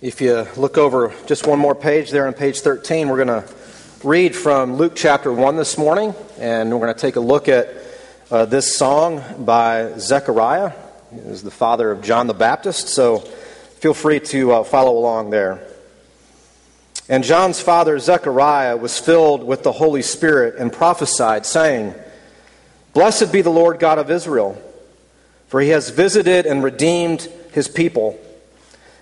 If you look over just one more page there on page 13, we're going to read from Luke chapter 1 this morning, and we're going to take a look at uh, this song by Zechariah. who's the father of John the Baptist, so feel free to uh, follow along there. And John's father, Zechariah, was filled with the Holy Spirit and prophesied, saying, Blessed be the Lord God of Israel, for he has visited and redeemed his people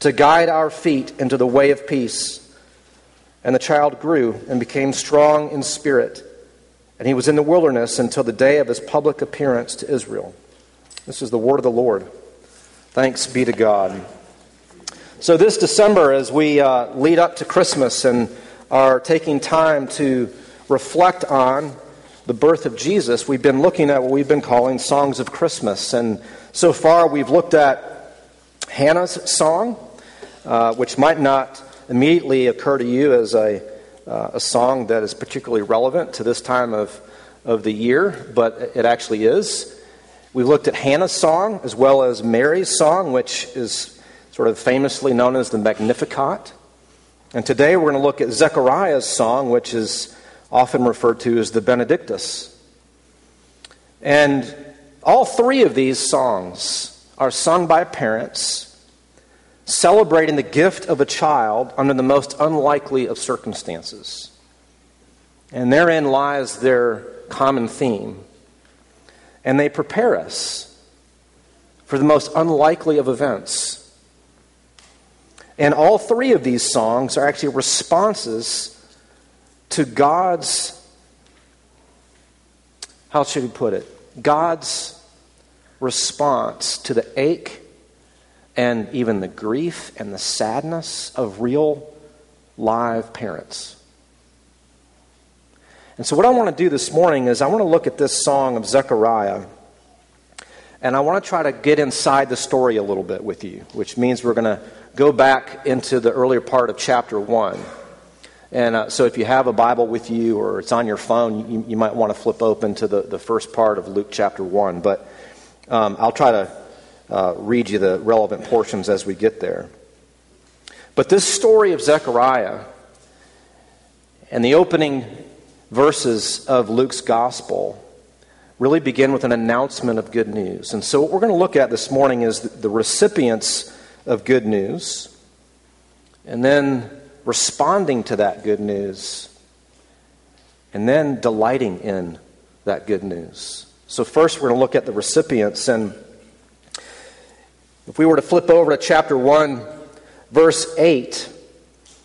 to guide our feet into the way of peace. And the child grew and became strong in spirit, and he was in the wilderness until the day of his public appearance to Israel. This is the word of the Lord. Thanks be to God. So, this December, as we uh, lead up to Christmas and are taking time to reflect on the birth of Jesus, we've been looking at what we've been calling songs of Christmas. And so far, we've looked at Hannah's song, uh, which might not immediately occur to you as a, uh, a song that is particularly relevant to this time of, of the year, but it actually is. We looked at Hannah's song as well as Mary's song, which is sort of famously known as the Magnificat. And today we're going to look at Zechariah's song, which is often referred to as the Benedictus. And all three of these songs are sung by parents celebrating the gift of a child under the most unlikely of circumstances. And therein lies their common theme. And they prepare us for the most unlikely of events. And all three of these songs are actually responses to God's, how should we put it? God's response to the ache and even the grief and the sadness of real live parents. And so, what I want to do this morning is I want to look at this song of Zechariah, and I want to try to get inside the story a little bit with you, which means we're going to go back into the earlier part of chapter 1. And uh, so, if you have a Bible with you or it's on your phone, you, you might want to flip open to the, the first part of Luke chapter 1. But um, I'll try to uh, read you the relevant portions as we get there. But this story of Zechariah and the opening verses of Luke's gospel really begin with an announcement of good news. And so, what we're going to look at this morning is the recipients of good news, and then responding to that good news, and then delighting in that good news. So, first, we're going to look at the recipients. And if we were to flip over to chapter 1, verse 8,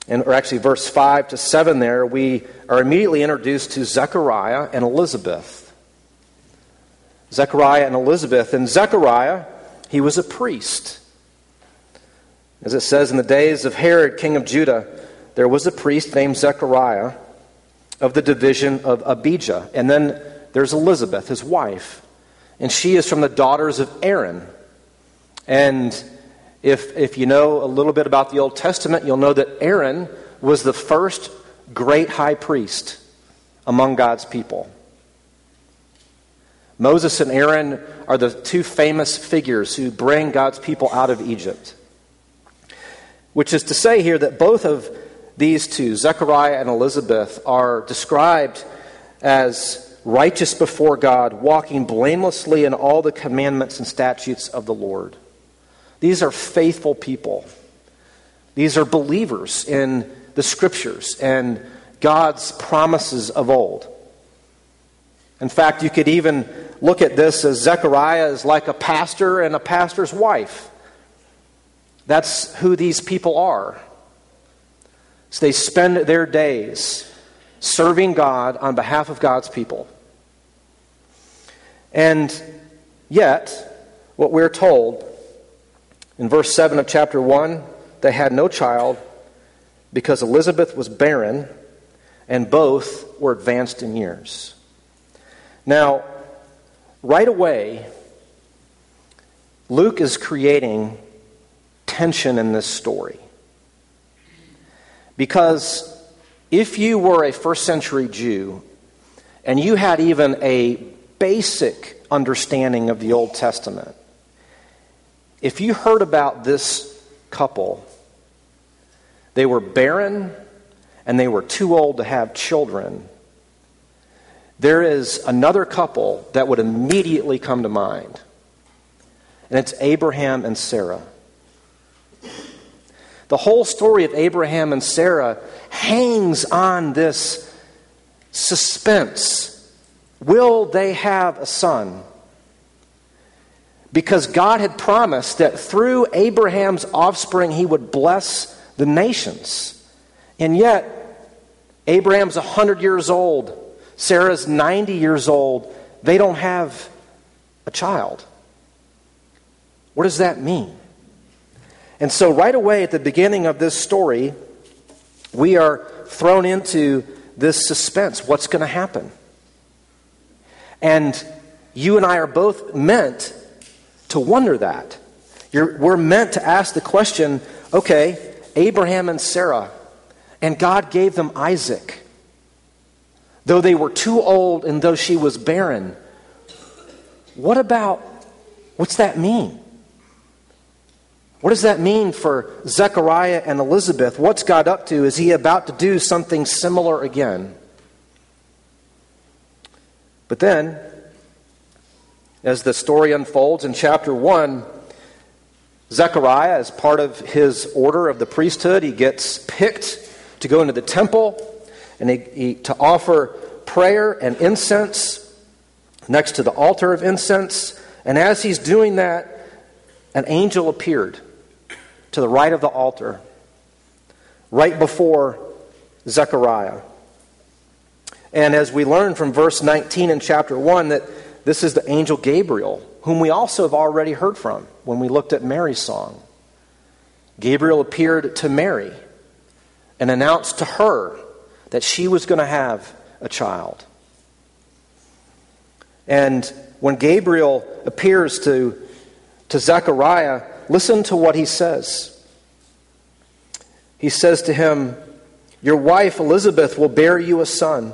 and, or actually verse 5 to 7 there, we are immediately introduced to Zechariah and Elizabeth. Zechariah and Elizabeth. And Zechariah, he was a priest. As it says, in the days of Herod, king of Judah, there was a priest named Zechariah of the division of Abijah. And then there's Elizabeth, his wife. And she is from the daughters of Aaron. And if, if you know a little bit about the Old Testament, you'll know that Aaron was the first great high priest among God's people. Moses and Aaron are the two famous figures who bring God's people out of Egypt. Which is to say here that both of these two, Zechariah and Elizabeth, are described as righteous before God, walking blamelessly in all the commandments and statutes of the Lord. These are faithful people. These are believers in the scriptures and God's promises of old. In fact, you could even look at this as Zechariah is like a pastor and a pastor's wife. That's who these people are. So they spend their days serving God on behalf of God's people. And yet, what we're told in verse 7 of chapter 1, they had no child because Elizabeth was barren and both were advanced in years. Now, right away, Luke is creating tension in this story. Because if you were a first century Jew and you had even a basic understanding of the Old Testament, if you heard about this couple, they were barren and they were too old to have children. There is another couple that would immediately come to mind, and it's Abraham and Sarah. The whole story of Abraham and Sarah hangs on this suspense. Will they have a son? Because God had promised that through Abraham's offspring he would bless the nations. And yet, Abraham's 100 years old, Sarah's 90 years old. They don't have a child. What does that mean? And so, right away at the beginning of this story, we are thrown into this suspense. What's going to happen? And you and I are both meant to wonder that. You're, we're meant to ask the question okay, Abraham and Sarah, and God gave them Isaac. Though they were too old and though she was barren, what about, what's that mean? What does that mean for Zechariah and Elizabeth? What's God up to? Is he about to do something similar again? But then, as the story unfolds in chapter 1, Zechariah, as part of his order of the priesthood, he gets picked to go into the temple and he, he, to offer prayer and incense next to the altar of incense. And as he's doing that, an angel appeared to the right of the altar, right before Zechariah. And as we learn from verse 19 in chapter 1, that this is the angel Gabriel, whom we also have already heard from when we looked at Mary's song. Gabriel appeared to Mary and announced to her that she was going to have a child. And when Gabriel appears to, to Zechariah, Listen to what he says. He says to him, Your wife Elizabeth will bear you a son,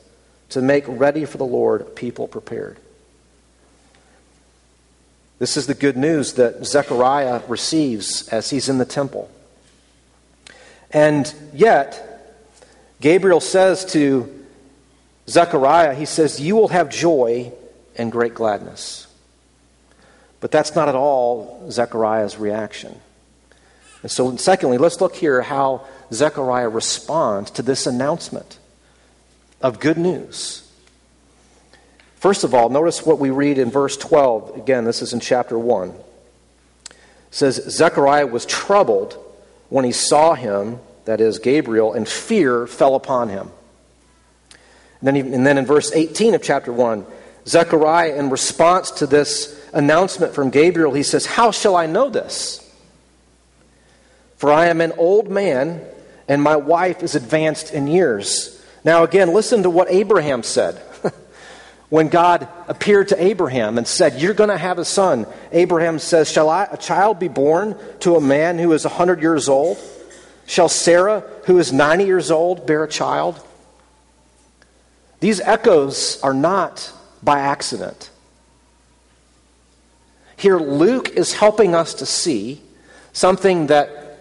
to make ready for the Lord people prepared. This is the good news that Zechariah receives as he's in the temple. And yet, Gabriel says to Zechariah, he says, You will have joy and great gladness. But that's not at all Zechariah's reaction. And so, secondly, let's look here how Zechariah responds to this announcement of good news. First of all, notice what we read in verse 12. Again, this is in chapter 1. It says, Zechariah was troubled when he saw him, that is, Gabriel, and fear fell upon him. And then, he, and then in verse 18 of chapter 1, Zechariah, in response to this announcement from Gabriel, he says, How shall I know this? For I am an old man, and my wife is advanced in years. Now, again, listen to what Abraham said. when God appeared to Abraham and said, You're going to have a son, Abraham says, Shall I, a child be born to a man who is 100 years old? Shall Sarah, who is 90 years old, bear a child? These echoes are not by accident. Here, Luke is helping us to see something that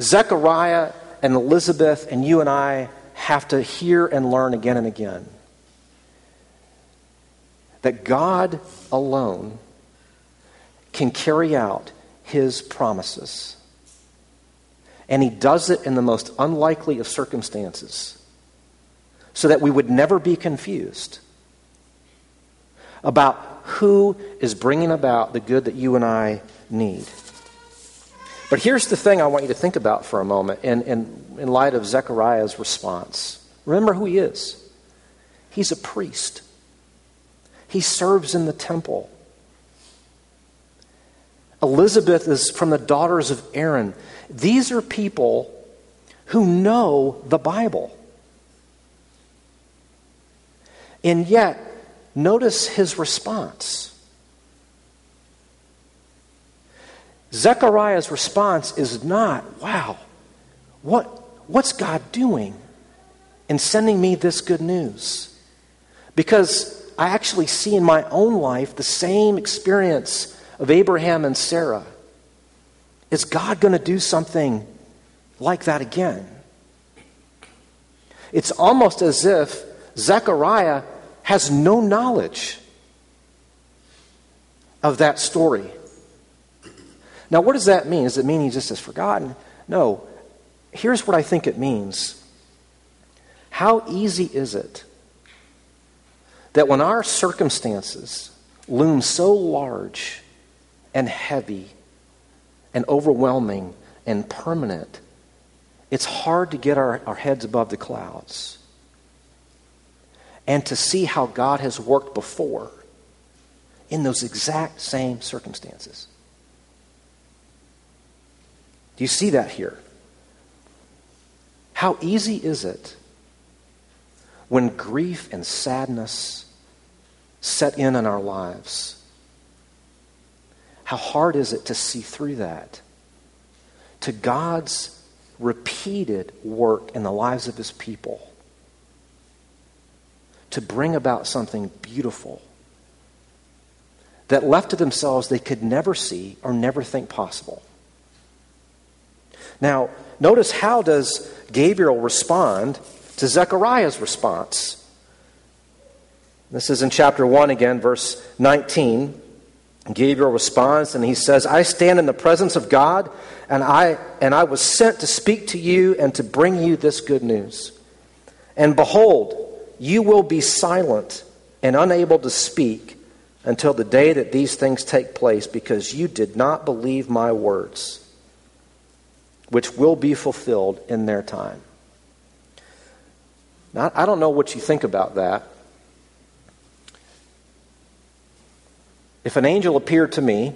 Zechariah and Elizabeth and you and I have to hear and learn again and again. That God alone can carry out his promises. And he does it in the most unlikely of circumstances so that we would never be confused about who is bringing about the good that you and I need. But here's the thing I want you to think about for a moment in, in, in light of Zechariah's response. Remember who he is. He's a priest, he serves in the temple. Elizabeth is from the daughters of Aaron. These are people who know the Bible. And yet, notice his response. Zechariah's response is not, wow, what, what's God doing in sending me this good news? Because I actually see in my own life the same experience of Abraham and Sarah. Is God going to do something like that again? It's almost as if Zechariah has no knowledge of that story. Now, what does that mean? Does it mean he just has forgotten? No. Here's what I think it means How easy is it that when our circumstances loom so large and heavy and overwhelming and permanent, it's hard to get our, our heads above the clouds and to see how God has worked before in those exact same circumstances. Do you see that here? How easy is it when grief and sadness set in in our lives? How hard is it to see through that? To God's repeated work in the lives of his people to bring about something beautiful that left to themselves they could never see or never think possible. Now, notice how does Gabriel respond to Zechariah's response? This is in chapter 1 again, verse 19. Gabriel responds and he says, I stand in the presence of God, and I, and I was sent to speak to you and to bring you this good news. And behold, you will be silent and unable to speak until the day that these things take place, because you did not believe my words which will be fulfilled in their time. Now, I don't know what you think about that. If an angel appeared to me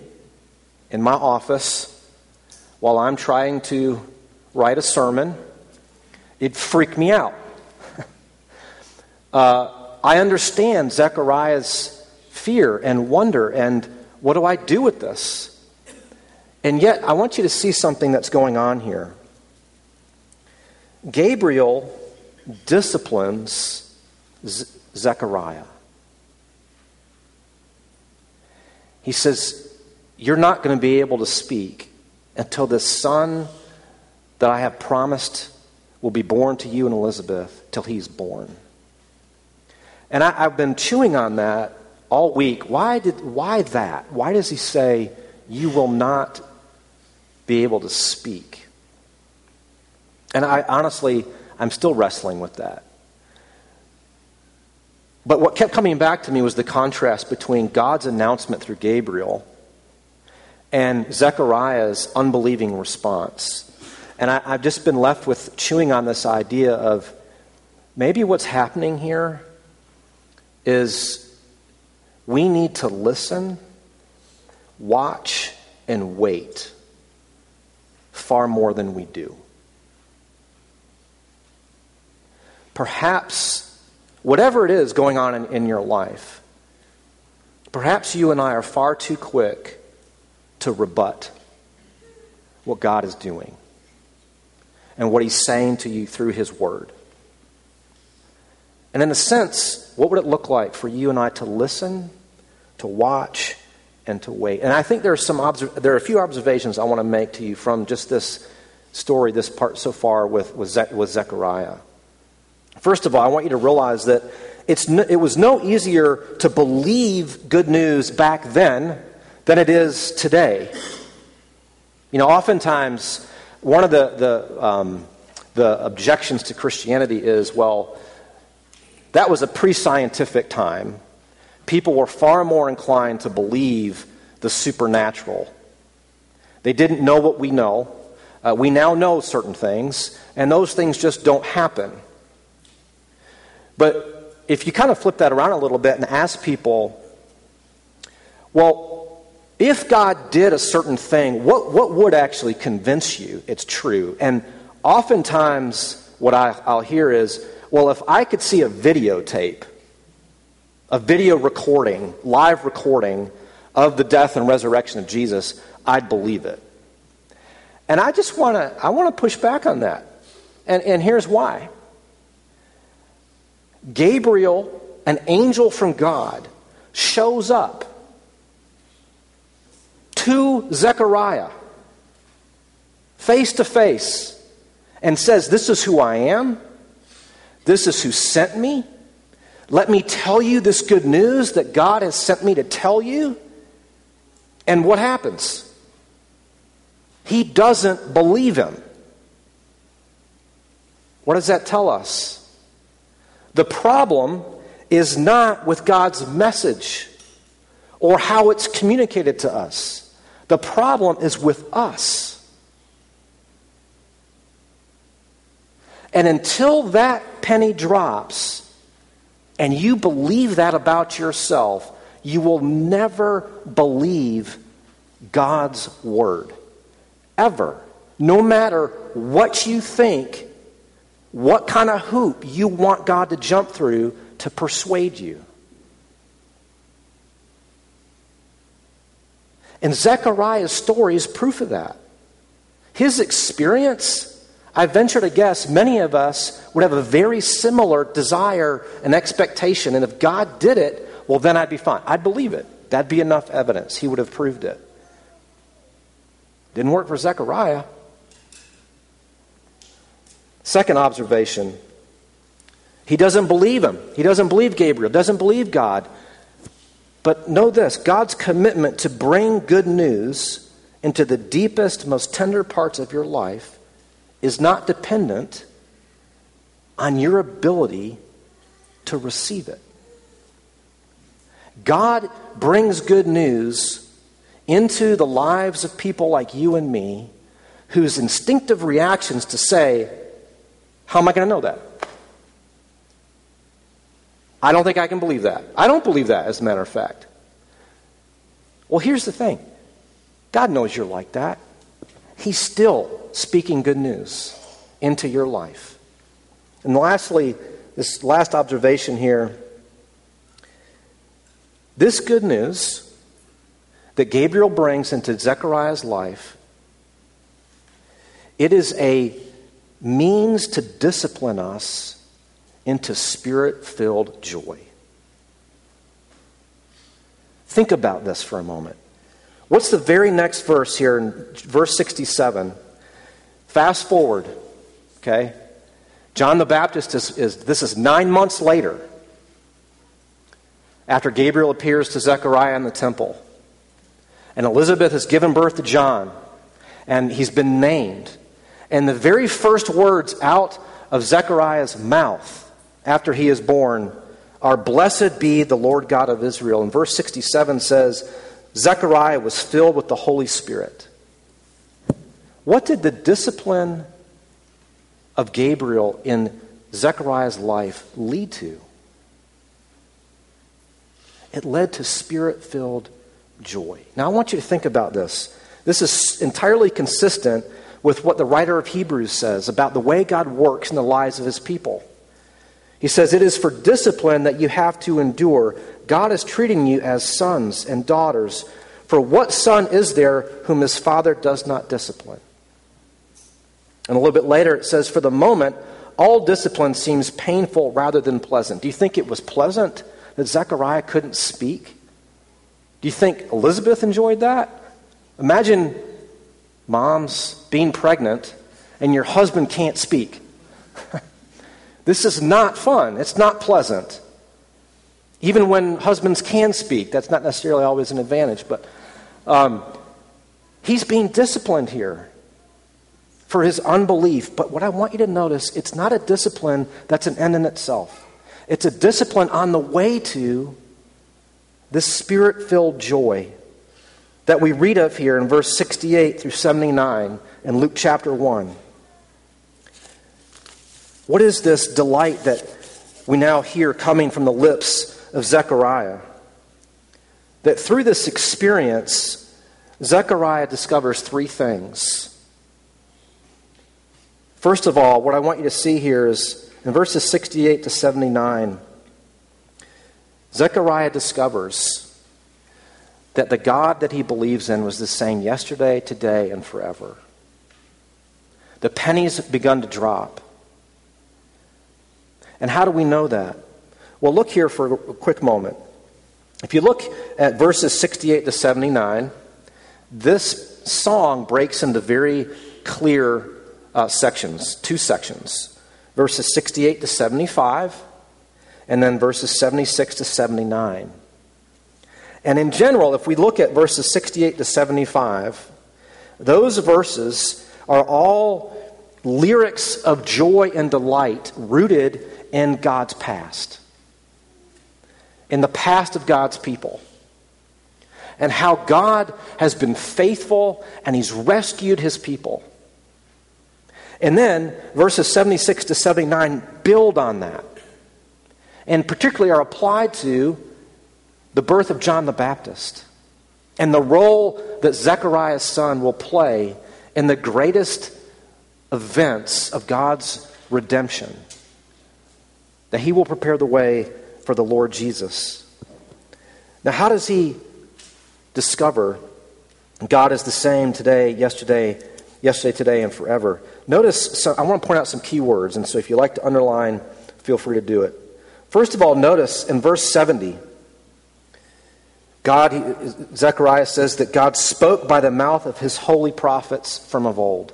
in my office while I'm trying to write a sermon, it'd freak me out. uh, I understand Zechariah's fear and wonder and what do I do with this? And yet, I want you to see something that's going on here. Gabriel disciplines Zechariah. He says, You're not going to be able to speak until the son that I have promised will be born to you and Elizabeth, till he's born. And I, have been chewing on that all week. Why, did, why that? Why does he say, You will not be able to speak. And I honestly, I'm still wrestling with that. But what kept coming back to me was the contrast between God's announcement through Gabriel and Zechariah's unbelieving response. And I, have just been left with chewing on this idea of maybe what's happening here is we need to listen, watch, and wait far more than we do. Perhaps, whatever it is going on in, in your life, perhaps you and I are far too quick to rebut what God is doing and what He's saying to you through His Word. And in a sense, what would it look like for you and I to listen, to watch, and to wait? And I think there are, some there are a few observations I want to make to you from just this story, this part so far with, with, Ze- with Zechariah. First of all, I want you to realize that it's no, it was no easier to believe good news back then than it is today. You know, oftentimes, one of the, the, um, the objections to Christianity is well, that was a pre scientific time. People were far more inclined to believe the supernatural. They didn't know what we know. Uh, we now know certain things, and those things just don't happen. But if you kind of flip that around a little bit and ask people, well, if God did a certain thing, what, what would actually convince you it's true? And oftentimes, what I, I'll hear is, well, if I could see a videotape, a video recording, live recording of the death and resurrection of Jesus, I'd believe it. And I just want to I want to push back on that. And, and here's why. Gabriel, an angel from God, shows up to Zechariah face to face and says, This is who I am. This is who sent me. Let me tell you this good news that God has sent me to tell you. And what happens? He doesn't believe him. What does that tell us? The problem is not with God's message or how it's communicated to us. The problem is with us. And until that penny drops and you believe that about yourself, you will never believe God's word. Ever. No matter what you think, what kind of hoop you want God to jump through to persuade you. And Zechariah's story is proof of that. His experience, I venture to guess, many of us would have a very similar desire and expectation. And if God did it, well, then I'd be fine. I'd believe it. That'd be enough evidence. He would have proved it. Didn't work for Zechariah. Second observation he doesn't believe him. He doesn't believe Gabriel, doesn't believe God. But know this God's commitment to bring good news into the deepest, most tender parts of your life is not dependent on your ability to receive it. God brings good news into the lives of people like you and me whose instinctive reactions to say, How am I going to know that? I don't think I can believe that. I don't believe that, as a matter of fact. Well, here's the thing God knows you're like that. He's still speaking good news into your life. And lastly, this last observation here this good news that Gabriel brings into Zechariah's life, it is a means to discipline us into spirit filled joy. Think about this for a moment. What's the very next verse here in verse 67? Fast forward, okay? John the Baptist is, is this is nine months later after Gabriel appears to Zechariah in the temple. And Elizabeth has given birth to John, and he's been named. And the very first words out of Zechariah's mouth after he is born are Blessed be the Lord God of Israel. And verse 67 says, Zechariah was filled with the Holy Spirit. What did the discipline of Gabriel in Zechariah's life lead to? It led to spirit filled joy. Now, I want you to think about this. This is entirely consistent with what the writer of Hebrews says about the way God works in the lives of his people. He says, It is for discipline that you have to endure. God is treating you as sons and daughters. For what son is there whom his father does not discipline? And a little bit later it says, For the moment, all discipline seems painful rather than pleasant. Do you think it was pleasant that Zechariah couldn't speak? Do you think Elizabeth enjoyed that? Imagine moms being pregnant and your husband can't speak. this is not fun. It's not pleasant. Even when husbands can speak, that's not necessarily always an advantage, but um, he's being disciplined here for his unbelief. But what I want you to notice, it's not a discipline that's an end in itself. It's a discipline on the way to this spirit filled joy that we read of here in verse 68 through 79 in Luke chapter 1. What is this delight that we now hear coming from the lips of Zechariah? That through this experience, Zechariah discovers three things. First of all, what I want you to see here is in verses 68 to 79, Zechariah discovers that the God that he believes in was the same yesterday, today, and forever. The pennies begun to drop. And how do we know that? Well, look here for a quick moment. If you look at verses 68 to 79, this song breaks into very clear uh, sections, two sections. Verses 68 to 75, and then verses 76 to 79. And in general, if we look at verses 68 to 75, those verses are all lyrics of joy and delight rooted in God's past, in the past of God's people, and how God has been faithful and He's rescued His people. And then verses 76 to 79 build on that, and particularly are applied to the birth of John the Baptist and the role that Zechariah's son will play in the greatest events of God's redemption. That he will prepare the way for the Lord Jesus. Now, how does he discover God is the same today, yesterday, yesterday, today, and forever? Notice, so I want to point out some key words, and so if you like to underline, feel free to do it. First of all, notice in verse 70, God, Zechariah says that God spoke by the mouth of his holy prophets from of old.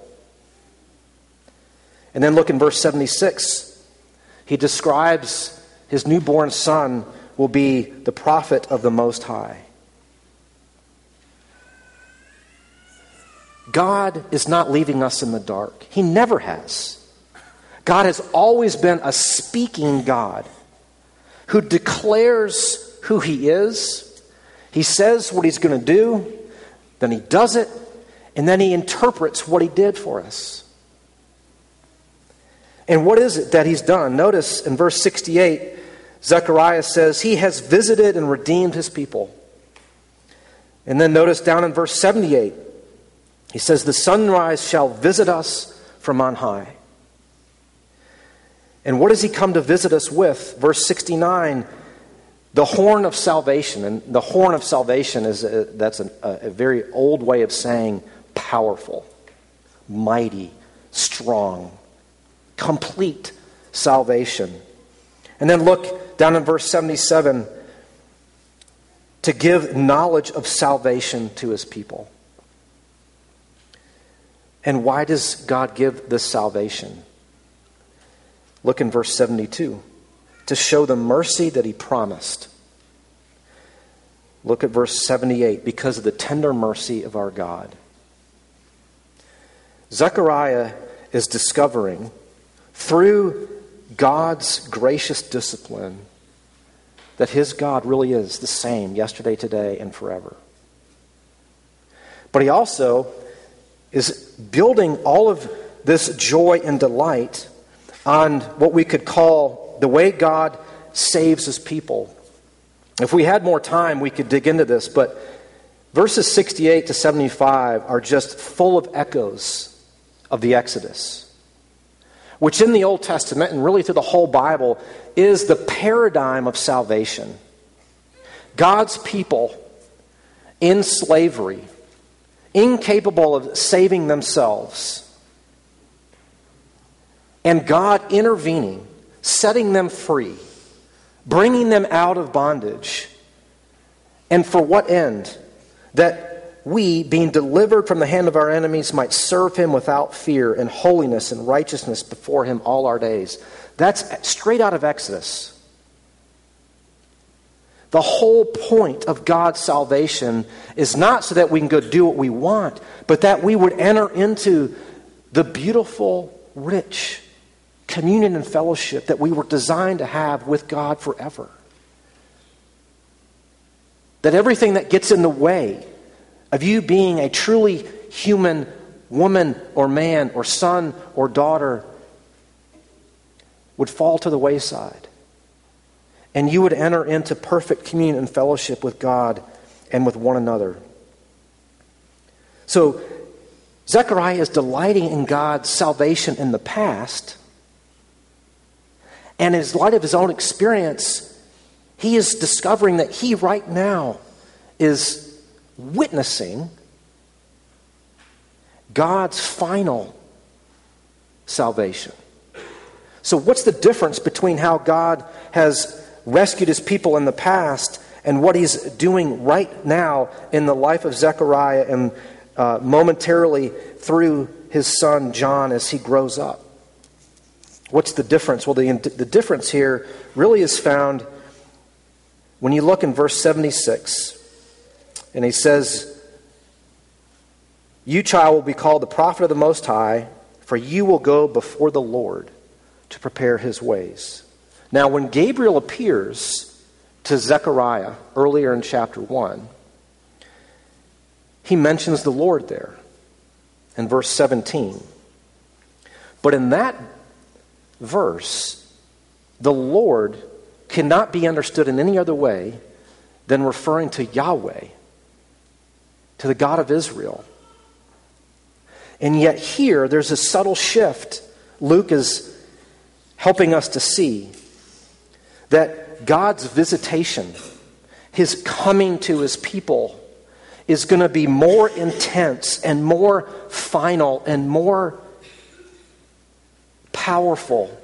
And then look in verse 76. He describes his newborn son will be the prophet of the Most High. God is not leaving us in the dark. He never has. God has always been a speaking God who declares who he is he says what he's going to do, then he does it, and then he interprets what he did for us. And what is it that he's done? Notice in verse 68, Zechariah says, He has visited and redeemed his people. And then notice down in verse 78, he says, The sunrise shall visit us from on high. And what does he come to visit us with? Verse 69 the horn of salvation, and the horn of salvation is a, that's a, a very old way of saying powerful, mighty, strong, complete salvation. And then look down in verse 77 to give knowledge of salvation to his people. And why does God give this salvation? Look in verse 72 to show the mercy that he promised. Look at verse 78 because of the tender mercy of our God. Zechariah is discovering through God's gracious discipline that his God really is the same yesterday, today, and forever. But he also is building all of this joy and delight on what we could call the way God saves his people. If we had more time, we could dig into this, but verses 68 to 75 are just full of echoes of the Exodus, which in the Old Testament and really through the whole Bible is the paradigm of salvation. God's people in slavery, incapable of saving themselves, and God intervening, setting them free, bringing them out of bondage. And for what end? That we, being delivered from the hand of our enemies, might serve him without fear in holiness and righteousness before him all our days. That's straight out of Exodus. The whole point of God's salvation is not so that we can go do what we want, but that we would enter into the beautiful, rich communion and fellowship that we were designed to have with God forever. That everything that gets in the way of you being a truly human woman or man or son or daughter would fall to the wayside and you would enter into perfect communion and fellowship with God and with one another. So, Zechariah is delighting in God's salvation in the past, and in light of his own experience, he is discovering that he right now is witnessing God's final salvation. So, what's the difference between how God has rescued his people in the past and what he's doing right now in the life of Zechariah and uh, momentarily through his son John as he grows up. What's the difference? Well, the, the difference here really is found when you look in verse 76. And he says, You, child, will be called the prophet of the Most High, for you will go before the Lord to prepare his ways. Now, when Gabriel appears to Zechariah earlier in chapter 1, he mentions the Lord there in verse 17. But in that verse, the Lord cannot be understood in any other way than referring to Yahweh, to the God of Israel. And yet, here, there's a subtle shift Luke is helping us to see that God's visitation, his coming to his people, is going to be more intense and more final and more powerful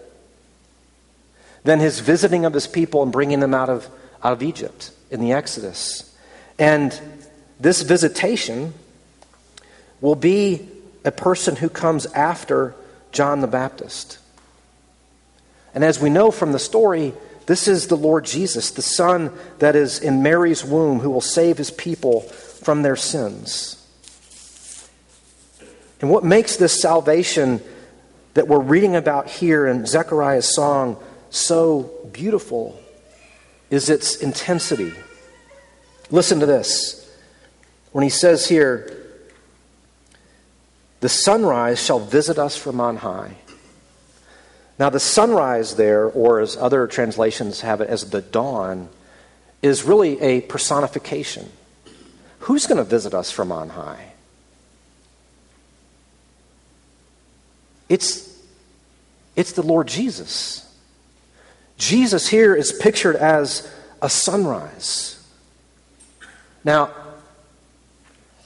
than his visiting of his people and bringing them out of, out of Egypt in the Exodus. And this visitation will be a person who comes after John the Baptist. And as we know from the story, this is the Lord Jesus, the Son that is in Mary's womb, who will save his people from their sins. And what makes this salvation that we're reading about here in Zechariah's song so beautiful is its intensity. Listen to this. When he says here, the sunrise shall visit us from on high. Now, the sunrise there, or as other translations have it as the dawn, is really a personification. Who's going to visit us from on high? It's, it's the Lord Jesus. Jesus here is pictured as a sunrise. Now,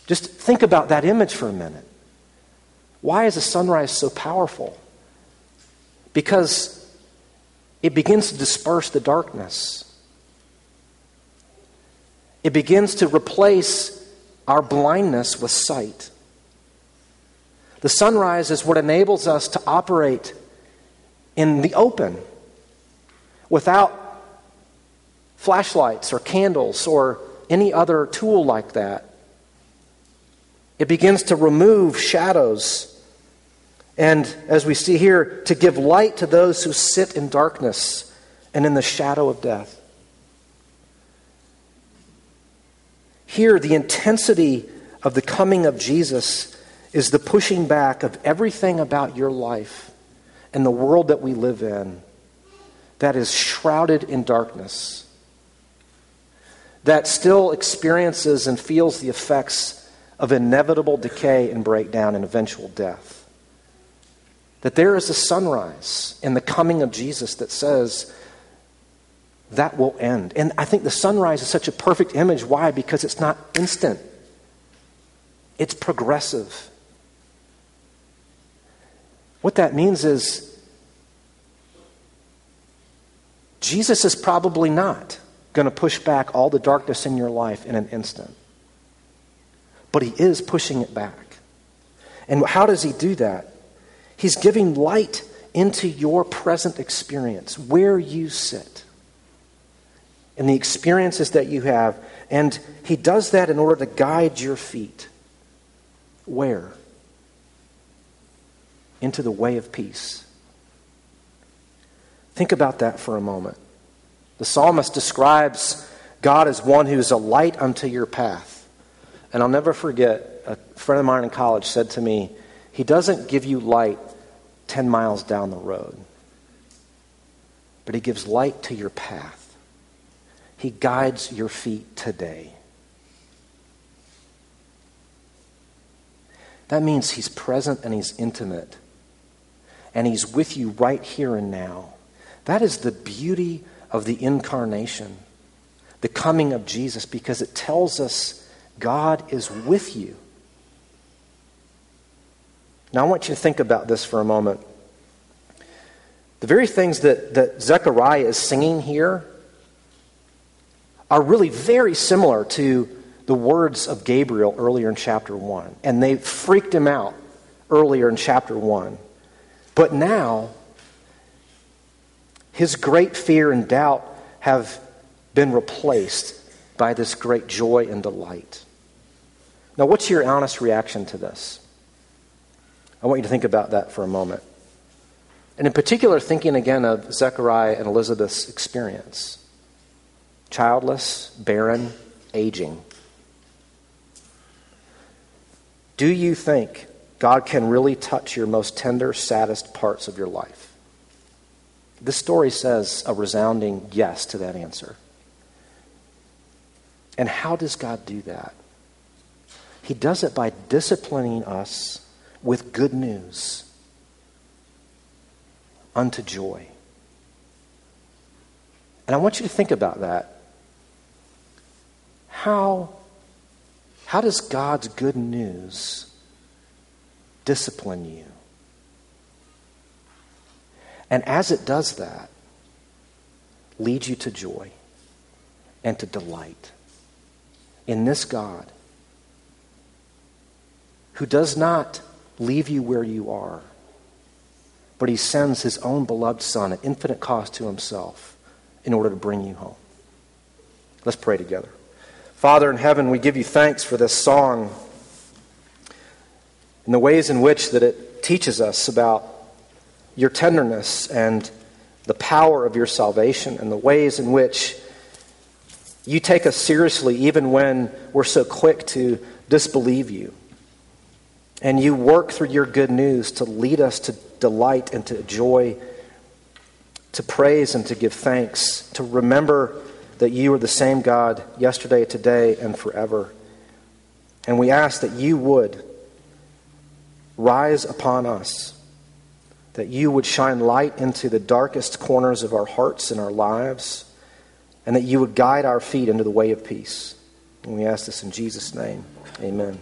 just think about that image for a minute. Why is a sunrise so powerful? Because it begins to disperse the darkness. It begins to replace our blindness with sight. The sunrise is what enables us to operate in the open without flashlights or candles or any other tool like that. It begins to remove shadows and as we see here, to give light to those who sit in darkness and in the shadow of death. Here, the intensity of the coming of Jesus is the pushing back of everything about your life and the world that we live in that is shrouded in darkness, that still experiences and feels the effects of inevitable decay and breakdown and eventual death that there is a sunrise in the coming of Jesus that says that will end. And I think the sunrise is such a perfect image. Why? Because it's not instant, it's progressive. What that means is Jesus is probably not going to push back all the darkness in your life in an instant. But he is pushing it back. And how does he do that? He's giving light into your present experience, where you sit, and the experiences that you have. And he does that in order to guide your feet. Where? Into the way of peace. Think about that for a moment. The psalmist describes God as one who is a light unto your path. And I'll never forget, a friend of mine in college said to me, He doesn't give you light 10 miles down the road, but He gives light to your path. He guides your feet today. That means He's present and He's intimate. And He's with you right here and now. That is the beauty of the incarnation, the coming of Jesus, because it tells us God is with you. Now, I want you to think about this for a moment. The very things that, that Zechariah is singing here are really very similar to the words of Gabriel earlier in chapter 1. And they freaked him out earlier in chapter 1. But now, his great fear and doubt have been replaced by this great joy and delight. Now, what's your honest reaction to this? I want you to think about that for a moment. And in particular, thinking again of Zechariah and Elizabeth's experience childless, barren, aging. Do you think God can really touch your most tender, saddest parts of your life? This story says a resounding yes to that answer. And how does God do that? He does it by disciplining us with good news unto joy. And I want you to think about that. How, how does God's good news discipline you? And as it does that, lead you to joy and to delight in this God who does not leave you where you are, but he sends his own beloved Son at infinite cost to himself in order to bring you home. Let's pray together. Father in heaven, we give you thanks for this song and the ways in which that it teaches us about your tenderness and the power of your salvation and the ways in which you take us seriously even when we're so quick to disbelieve you. And you work through your good news to lead us to delight and to joy, to praise and to give thanks, to remember that you are the same God yesterday, today, and forever. And we ask that you would rise upon us that you would shine light into the darkest corners of our hearts and our lives, and that you would guide our feet into the way of peace. And we ask this in Jesus' name. Amen.